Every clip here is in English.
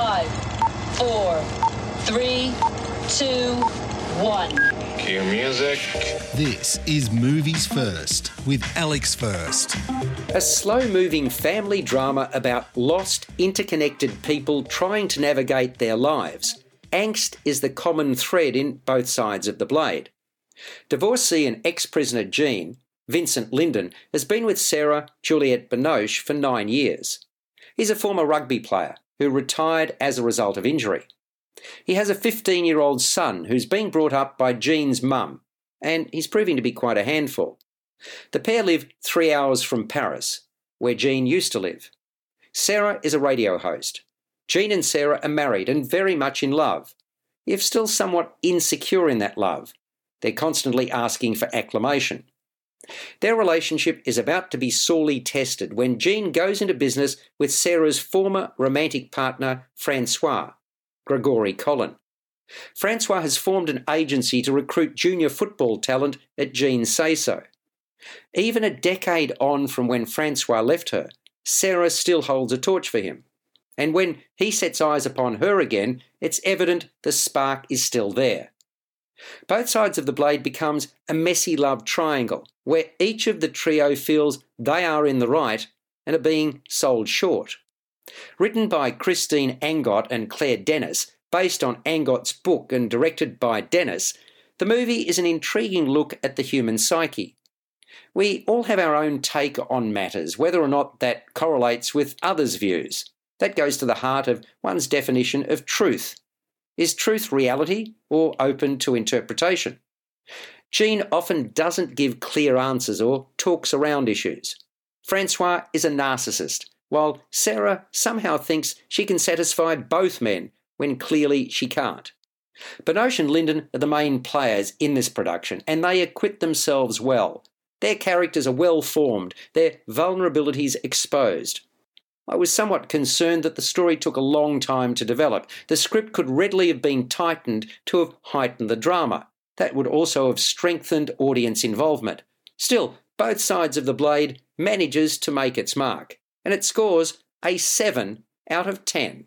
Five, four, three, two, one. Cue music. This is Movies First with Alex First. A slow moving family drama about lost, interconnected people trying to navigate their lives. Angst is the common thread in both sides of the blade. Divorcee and ex prisoner Jean, Vincent Lindon, has been with Sarah Juliette Binoche for nine years. He's a former rugby player who retired as a result of injury. He has a 15 year old son who's being brought up by Jean's mum, and he's proving to be quite a handful. The pair live three hours from Paris, where Jean used to live. Sarah is a radio host. Jean and Sarah are married and very much in love, if still somewhat insecure in that love. They're constantly asking for acclamation. Their relationship is about to be sorely tested when Jean goes into business with Sarah's former romantic partner, Francois, Grégoire Colin. Francois has formed an agency to recruit junior football talent at Jean Say So. Even a decade on from when Francois left her, Sarah still holds a torch for him. And when he sets eyes upon her again, it's evident the spark is still there. Both sides of the blade becomes a messy love triangle, where each of the trio feels they are in the right and are being sold short. Written by Christine Angot and Claire Denis, based on Angot's book and directed by Denis, the movie is an intriguing look at the human psyche. We all have our own take on matters, whether or not that correlates with others' views. That goes to the heart of one's definition of truth. Is truth reality or open to interpretation? Jean often doesn't give clear answers or talks around issues. Francois is a narcissist, while Sarah somehow thinks she can satisfy both men when clearly she can't. Binoche and Lindon are the main players in this production, and they acquit themselves well. Their characters are well formed, their vulnerabilities exposed. I was somewhat concerned that the story took a long time to develop. The script could readily have been tightened to have heightened the drama. That would also have strengthened audience involvement. Still, both sides of the blade manages to make its mark, and it scores a 7 out of 10.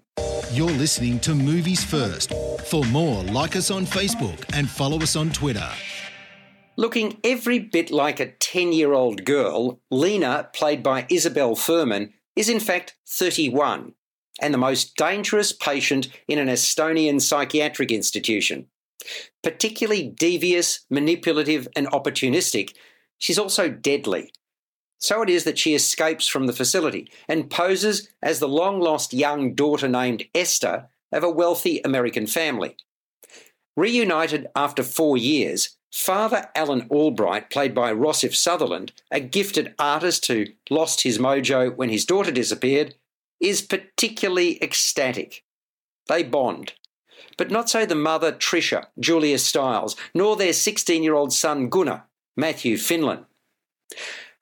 You're listening to Movies First. For more, like us on Facebook and follow us on Twitter. Looking every bit like a 10 year old girl, Lena, played by Isabelle Fuhrman, is in fact 31 and the most dangerous patient in an Estonian psychiatric institution. Particularly devious, manipulative, and opportunistic, she's also deadly. So it is that she escapes from the facility and poses as the long lost young daughter named Esther of a wealthy American family. Reunited after four years, Father Alan Albright, played by Rossif Sutherland, a gifted artist who lost his mojo when his daughter disappeared, is particularly ecstatic. They bond. But not so the mother, Tricia, Julia Stiles, nor their 16 year old son, Gunnar, Matthew Finlan.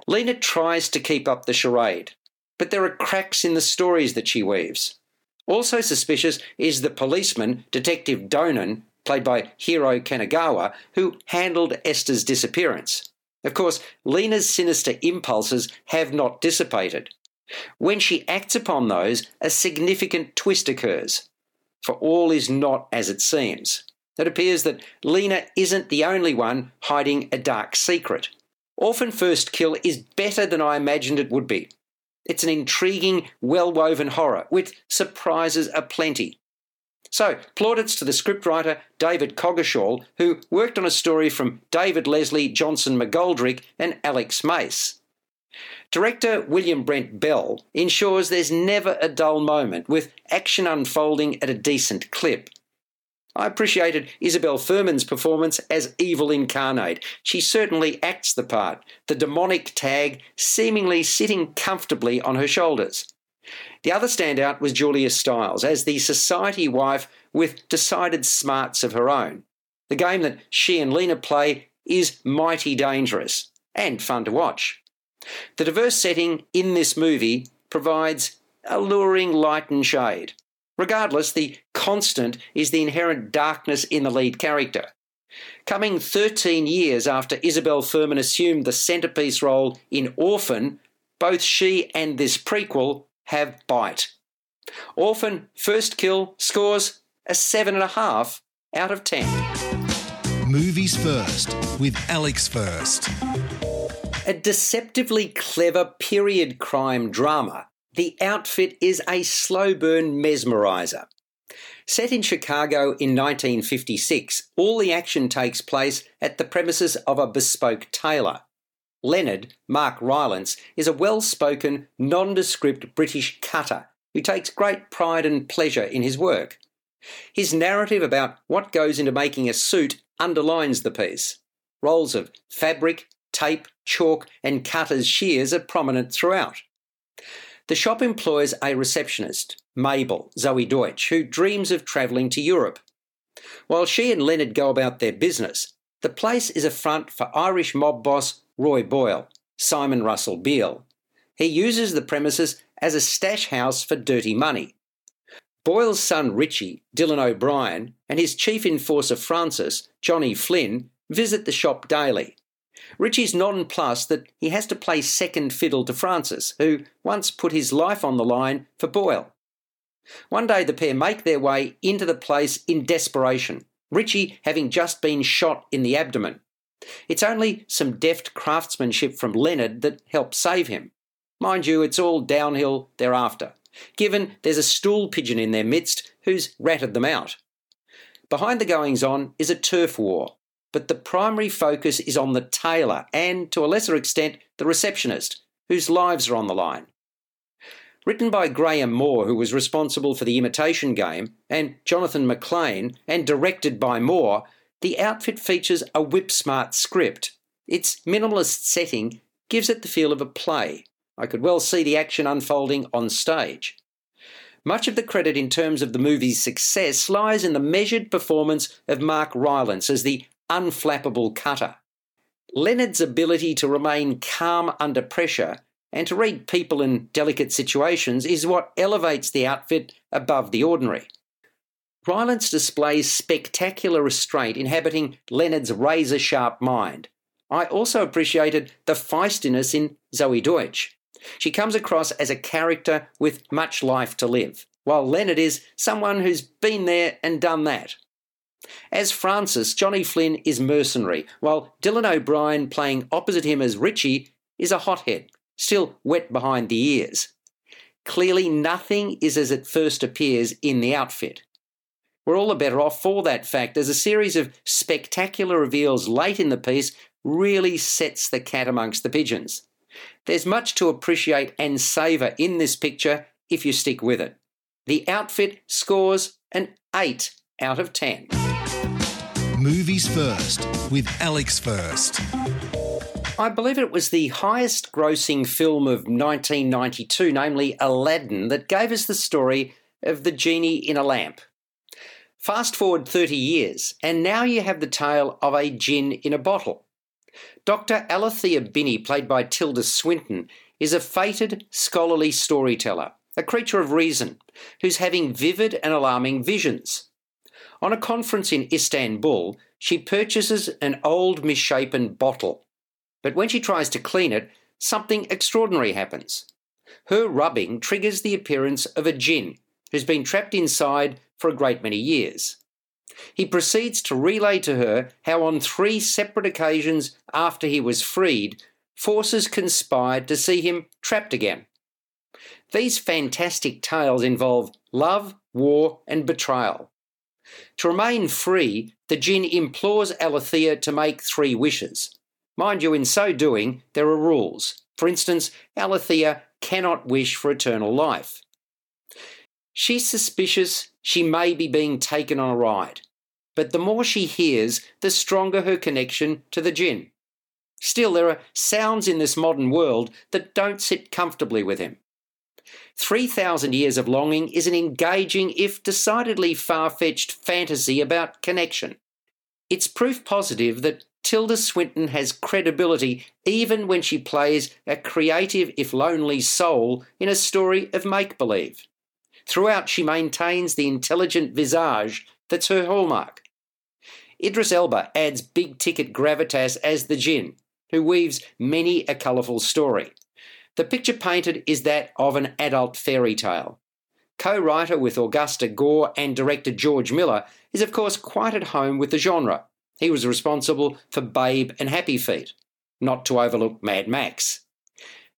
Lena tries to keep up the charade, but there are cracks in the stories that she weaves. Also suspicious is the policeman, Detective Donan, played by Hiro Kanagawa, who handled Esther's disappearance. Of course, Lena's sinister impulses have not dissipated. When she acts upon those, a significant twist occurs. For all is not as it seems. It appears that Lena isn't the only one hiding a dark secret. Orphan First Kill is better than I imagined it would be. It's an intriguing, well woven horror with surprises aplenty. So, plaudits to the scriptwriter David Coggeshall, who worked on a story from David Leslie, Johnson McGoldrick, and Alex Mace. Director William Brent Bell ensures there's never a dull moment, with action unfolding at a decent clip. I appreciated Isabelle Fuhrman's performance as evil incarnate. She certainly acts the part, the demonic tag seemingly sitting comfortably on her shoulders. The other standout was Julia Stiles as the society wife with decided smarts of her own. The game that she and Lena play is mighty dangerous and fun to watch. The diverse setting in this movie provides alluring light and shade. Regardless, the constant is the inherent darkness in the lead character. Coming 13 years after Isabelle Fuhrman assumed the centerpiece role in Orphan, both she and this prequel have bite. Orphan First Kill scores a 7.5 out of 10. Movies First with Alex First. A deceptively clever period crime drama, The Outfit is a slow burn mesmeriser. Set in Chicago in 1956, all the action takes place at the premises of a bespoke tailor. Leonard, Mark Rylance, is a well spoken, nondescript British cutter who takes great pride and pleasure in his work. His narrative about what goes into making a suit underlines the piece. Rolls of fabric, tape, chalk, and cutter's shears are prominent throughout. The shop employs a receptionist, Mabel, Zoey Deutch, who dreams of travelling to Europe. While she and Leonard go about their business, the place is a front for Irish mob boss Roy Boyle, Simon Russell Beale. He uses the premises as a stash house for dirty money. Boyle's son Richie, Dylan O'Brien, and his chief enforcer Francis, Johnny Flynn, visit the shop daily. Richie's nonplussed that he has to play second fiddle to Francis, who once put his life on the line for Boyle. One day the pair make their way into the place in desperation, Richie having just been shot in the abdomen. It's only some deft craftsmanship from Leonard that helps save him. Mind you, it's all downhill thereafter given there's a stool pigeon in their midst who's ratted them out. Behind the goings on is a turf war, but the primary focus is on the tailor and, to a lesser extent, the receptionist, whose lives are on the line. Written by Graham Moore, who was responsible for the imitation game, and Johnathan McClain, and directed by Moore, the outfit features a whip smart script. Its minimalist setting gives it the feel of a play, I could well see the action unfolding on stage. Much of the credit in terms of the movie's success lies in the measured performance of Mark Rylance as the unflappable cutter. Leonard's ability to remain calm under pressure and to read people in delicate situations is what elevates the outfit above the ordinary. Rylance displays spectacular restraint inhabiting Leonard's razor sharp mind. I also appreciated the feistiness in Zoey Deutch. She comes across as a character with much life to live, while Leonard is someone who's been there and done that. As Francis, Johnny Flynn is mercenary, while Dylan O'Brien, playing opposite him as Richie, is a hothead, still wet behind the ears. Clearly, nothing is as it first appears in the outfit. We're all the better off for that fact, as a series of spectacular reveals late in the piece really sets the cat amongst the pigeons. There's much to appreciate and savour in this picture if you stick with it. The outfit scores an 8 out of 10. Movies First with Alex First. I believe it was the highest grossing film of 1992, namely Aladdin, that gave us the story of the genie in a lamp. Fast forward 30 years, and now you have the tale of a gin in a bottle. Dr. Alithea Binnie, played by Tilda Swinton, is a fated scholarly storyteller, a creature of reason, who's having vivid and alarming visions. On a conference in Istanbul, she purchases an old misshapen bottle. But when she tries to clean it, something extraordinary happens. Her rubbing triggers the appearance of a jinn who's been trapped inside for a great many years. He proceeds to relay to her how, on three separate occasions after he was freed, forces conspired to see him trapped again. These fantastic tales involve love, war, and betrayal. To remain free, the jinn implores Alithea to make three wishes. Mind you, in so doing, there are rules. For instance, Alithea cannot wish for eternal life. She's suspicious she may be being taken on a ride but the more she hears, the stronger her connection to the jinn. Still, there are sounds in this modern world that don't sit comfortably with him. 3,000 Years of Longing is an engaging, if decidedly far fetched, fantasy about connection. It's proof positive that Tilda Swinton has credibility even when she plays a creative, if lonely, soul in a story of make believe. Throughout, she maintains the intelligent visage that's her hallmark. Idris Elba adds big ticket gravitas as the Jinn, who weaves many a colourful story. The picture painted is that of an adult fairy tale. co writer with Augusta Gore and director George Miller, is of course quite at home with the genre. He was responsible for Babe and Happy Feet, not to overlook Mad Max.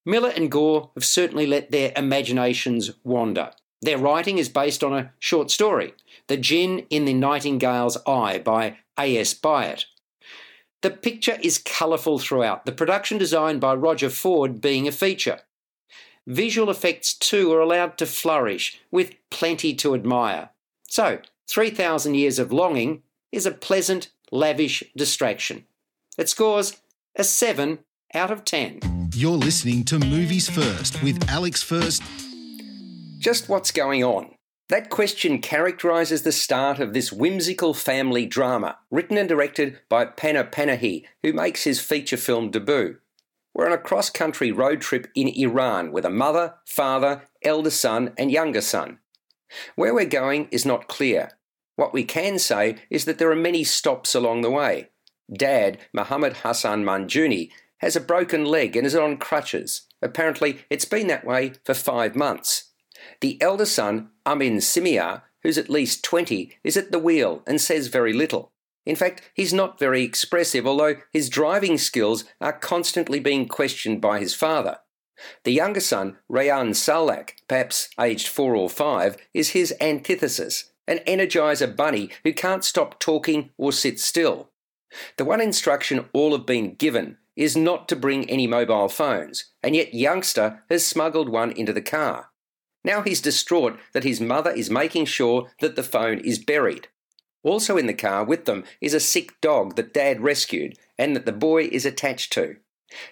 Miller and Gore have certainly let their imaginations wander. Their writing is based on a short story, The Djinn in the Nightingale's Eye by A.S. Byatt. The picture is colourful throughout, the production design by Roger Ford being a feature. Visual effects too are allowed to flourish, with plenty to admire. So, 3,000 Years of Longing is a pleasant, lavish distraction. It scores a 7 out of 10. You're listening to Movies First with Alex First. Just what's going on? That question characterises the start of this whimsical family drama, written and directed by Panah Panahi, who makes his feature film debut. We're on a cross country road trip in Iran with a mother, father, elder son, and younger son. Where we're going is not clear. What we can say is that there are many stops along the way. Dad, Muhammad Hassan Manjuni, has a broken leg and is on crutches. Apparently, it's been that way for five months. The elder son, Amin Simia, who's at least 20, is at the wheel and says very little. In fact, he's not very expressive, although his driving skills are constantly being questioned by his father. The younger son, Rayan Salak, perhaps aged four or five, is his antithesis, an energizer bunny who can't stop talking or sit still. The one instruction all have been given is not to bring any mobile phones, and yet youngster has smuggled one into the car. Now he's distraught that his mother is making sure that the phone is buried. Also in the car with them is a sick dog that Dad rescued and that the boy is attached to.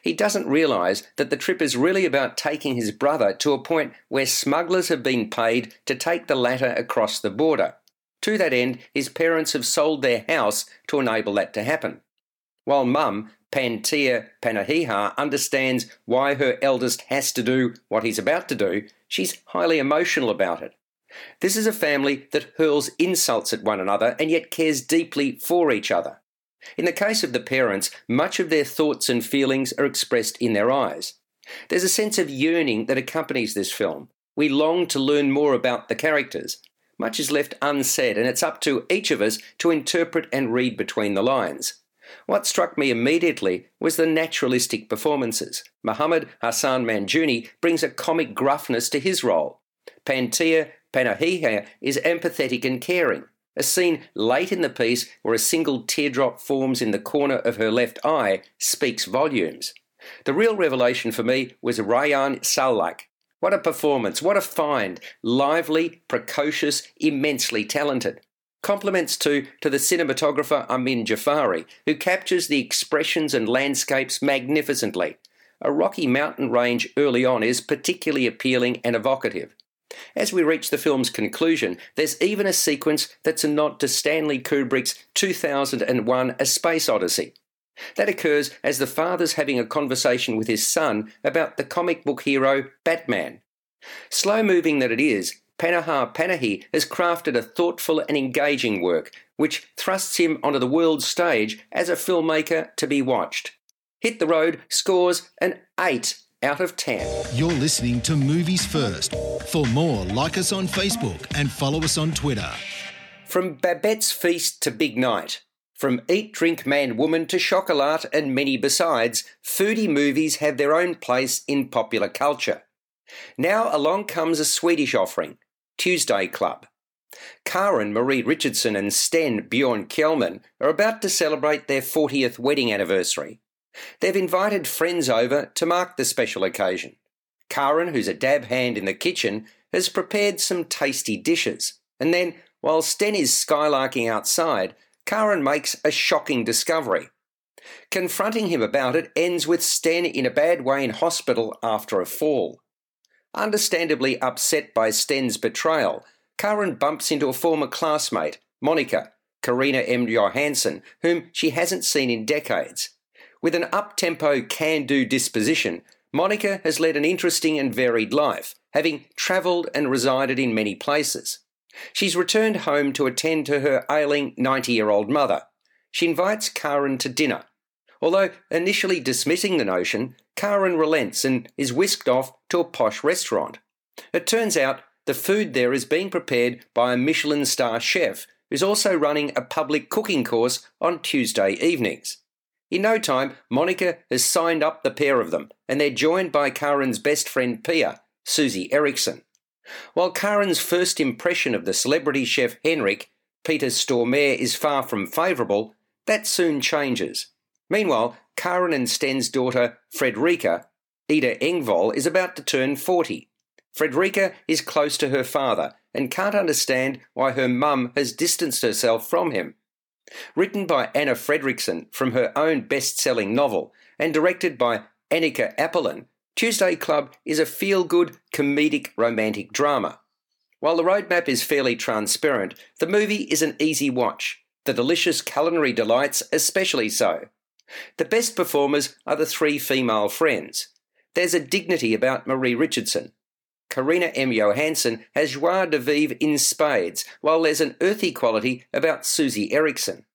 He doesn't realise that the trip is really about taking his brother to a point where smugglers have been paid to take the latter across the border. To that end, his parents have sold their house to enable that to happen. While Mum, Pantea Panahiha, understands why her eldest has to do what he's about to do, she's highly emotional about it. This is a family that hurls insults at one another and yet cares deeply for each other. In the case of the parents, much of their thoughts and feelings are expressed in their eyes. There's a sense of yearning that accompanies this film. We long to learn more about the characters. Much is left unsaid, and it's up to each of us to interpret and read between the lines. What struck me immediately was the naturalistic performances. Muhammad Hassan Manjuni brings a comic gruffness to his role. Pantea Panahiha is empathetic and caring. A scene late in the piece where a single teardrop forms in the corner of her left eye speaks volumes. The real revelation for me was Rayan Salak. What a performance, what a find. Lively, precocious, immensely talented. Compliments too to the cinematographer Amin Jafari, who captures the expressions and landscapes magnificently. A rocky mountain range early on is particularly appealing and evocative. As we reach the film's conclusion, there's even a sequence that's a nod to Stanley Kubrick's 2001 A Space Odyssey. That occurs as the father's having a conversation with his son about the comic book hero Batman. Slow moving that it is, Panah Panahi has crafted a thoughtful and engaging work which thrusts him onto the world stage as a filmmaker to be watched. Hit the Road scores an 8 out of 10. You're listening to Movies First. For more, like us on Facebook and follow us on Twitter. From Babette's Feast to Big Night, from Eat, Drink, Man, Woman to Chocolat and many besides, foodie movies have their own place in popular culture. Now along comes a Swedish offering, Tuesday Club. Karen Marie Richardson and Sten Bjorn Kjellman are about to celebrate their 40th wedding anniversary. They've invited friends over to mark the special occasion. Karen, who's a dab hand in the kitchen, has prepared some tasty dishes. And then, while Sten is skylarking outside, Karen makes a shocking discovery. Confronting him about it ends with Sten in a bad way in hospital after a fall. Understandably upset by Sten's betrayal, Karen bumps into a former classmate, Monica, Karina M. Johansson, whom she hasn't seen in decades. With an up tempo, can do disposition, Monica has led an interesting and varied life, having travelled and resided in many places. She's returned home to attend to her ailing 90 year old mother. She invites Karen to dinner. Although initially dismissing the notion, Karen relents and is whisked off to a posh restaurant. It turns out the food there is being prepared by a Michelin star chef who's also running a public cooking course on Tuesday evenings. In no time, Monica has signed up the pair of them, and they're joined by Karen's best friend Pia, Susie Eriksson. While Karen's first impression of the celebrity chef Henrik, Peter Stormare, is far from favourable, that soon changes. Meanwhile, Karen and Sten's daughter, Fredrika, Ida Engvall, is about to turn 40. Fredrika is close to her father and can't understand why her mum has distanced herself from him. Written by Anna Fredriksson from her own best selling novel and directed by Annika Appelin, Tuesday Club is a feel good, comedic, romantic drama. While the roadmap is fairly transparent, the movie is an easy watch, the delicious culinary delights especially so. The best performers are the three female friends. There's a dignity about Marie Richardson, Karina M. Johansson has joie de vivre in spades, while there's an earthy quality about Susie Eriksson.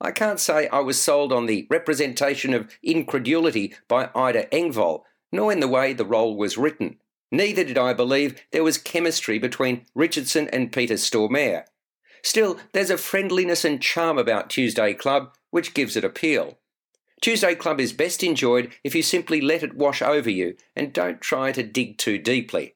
I can't say I was sold on the representation of incredulity by Ida Engvall, nor in the way the role was written. Neither did I believe there was chemistry between Richardson and Peter Stormare. Still, there's a friendliness and charm about Tuesday Club which gives it appeal. Tuesday Club is best enjoyed if you simply let it wash over you and don't try to dig too deeply.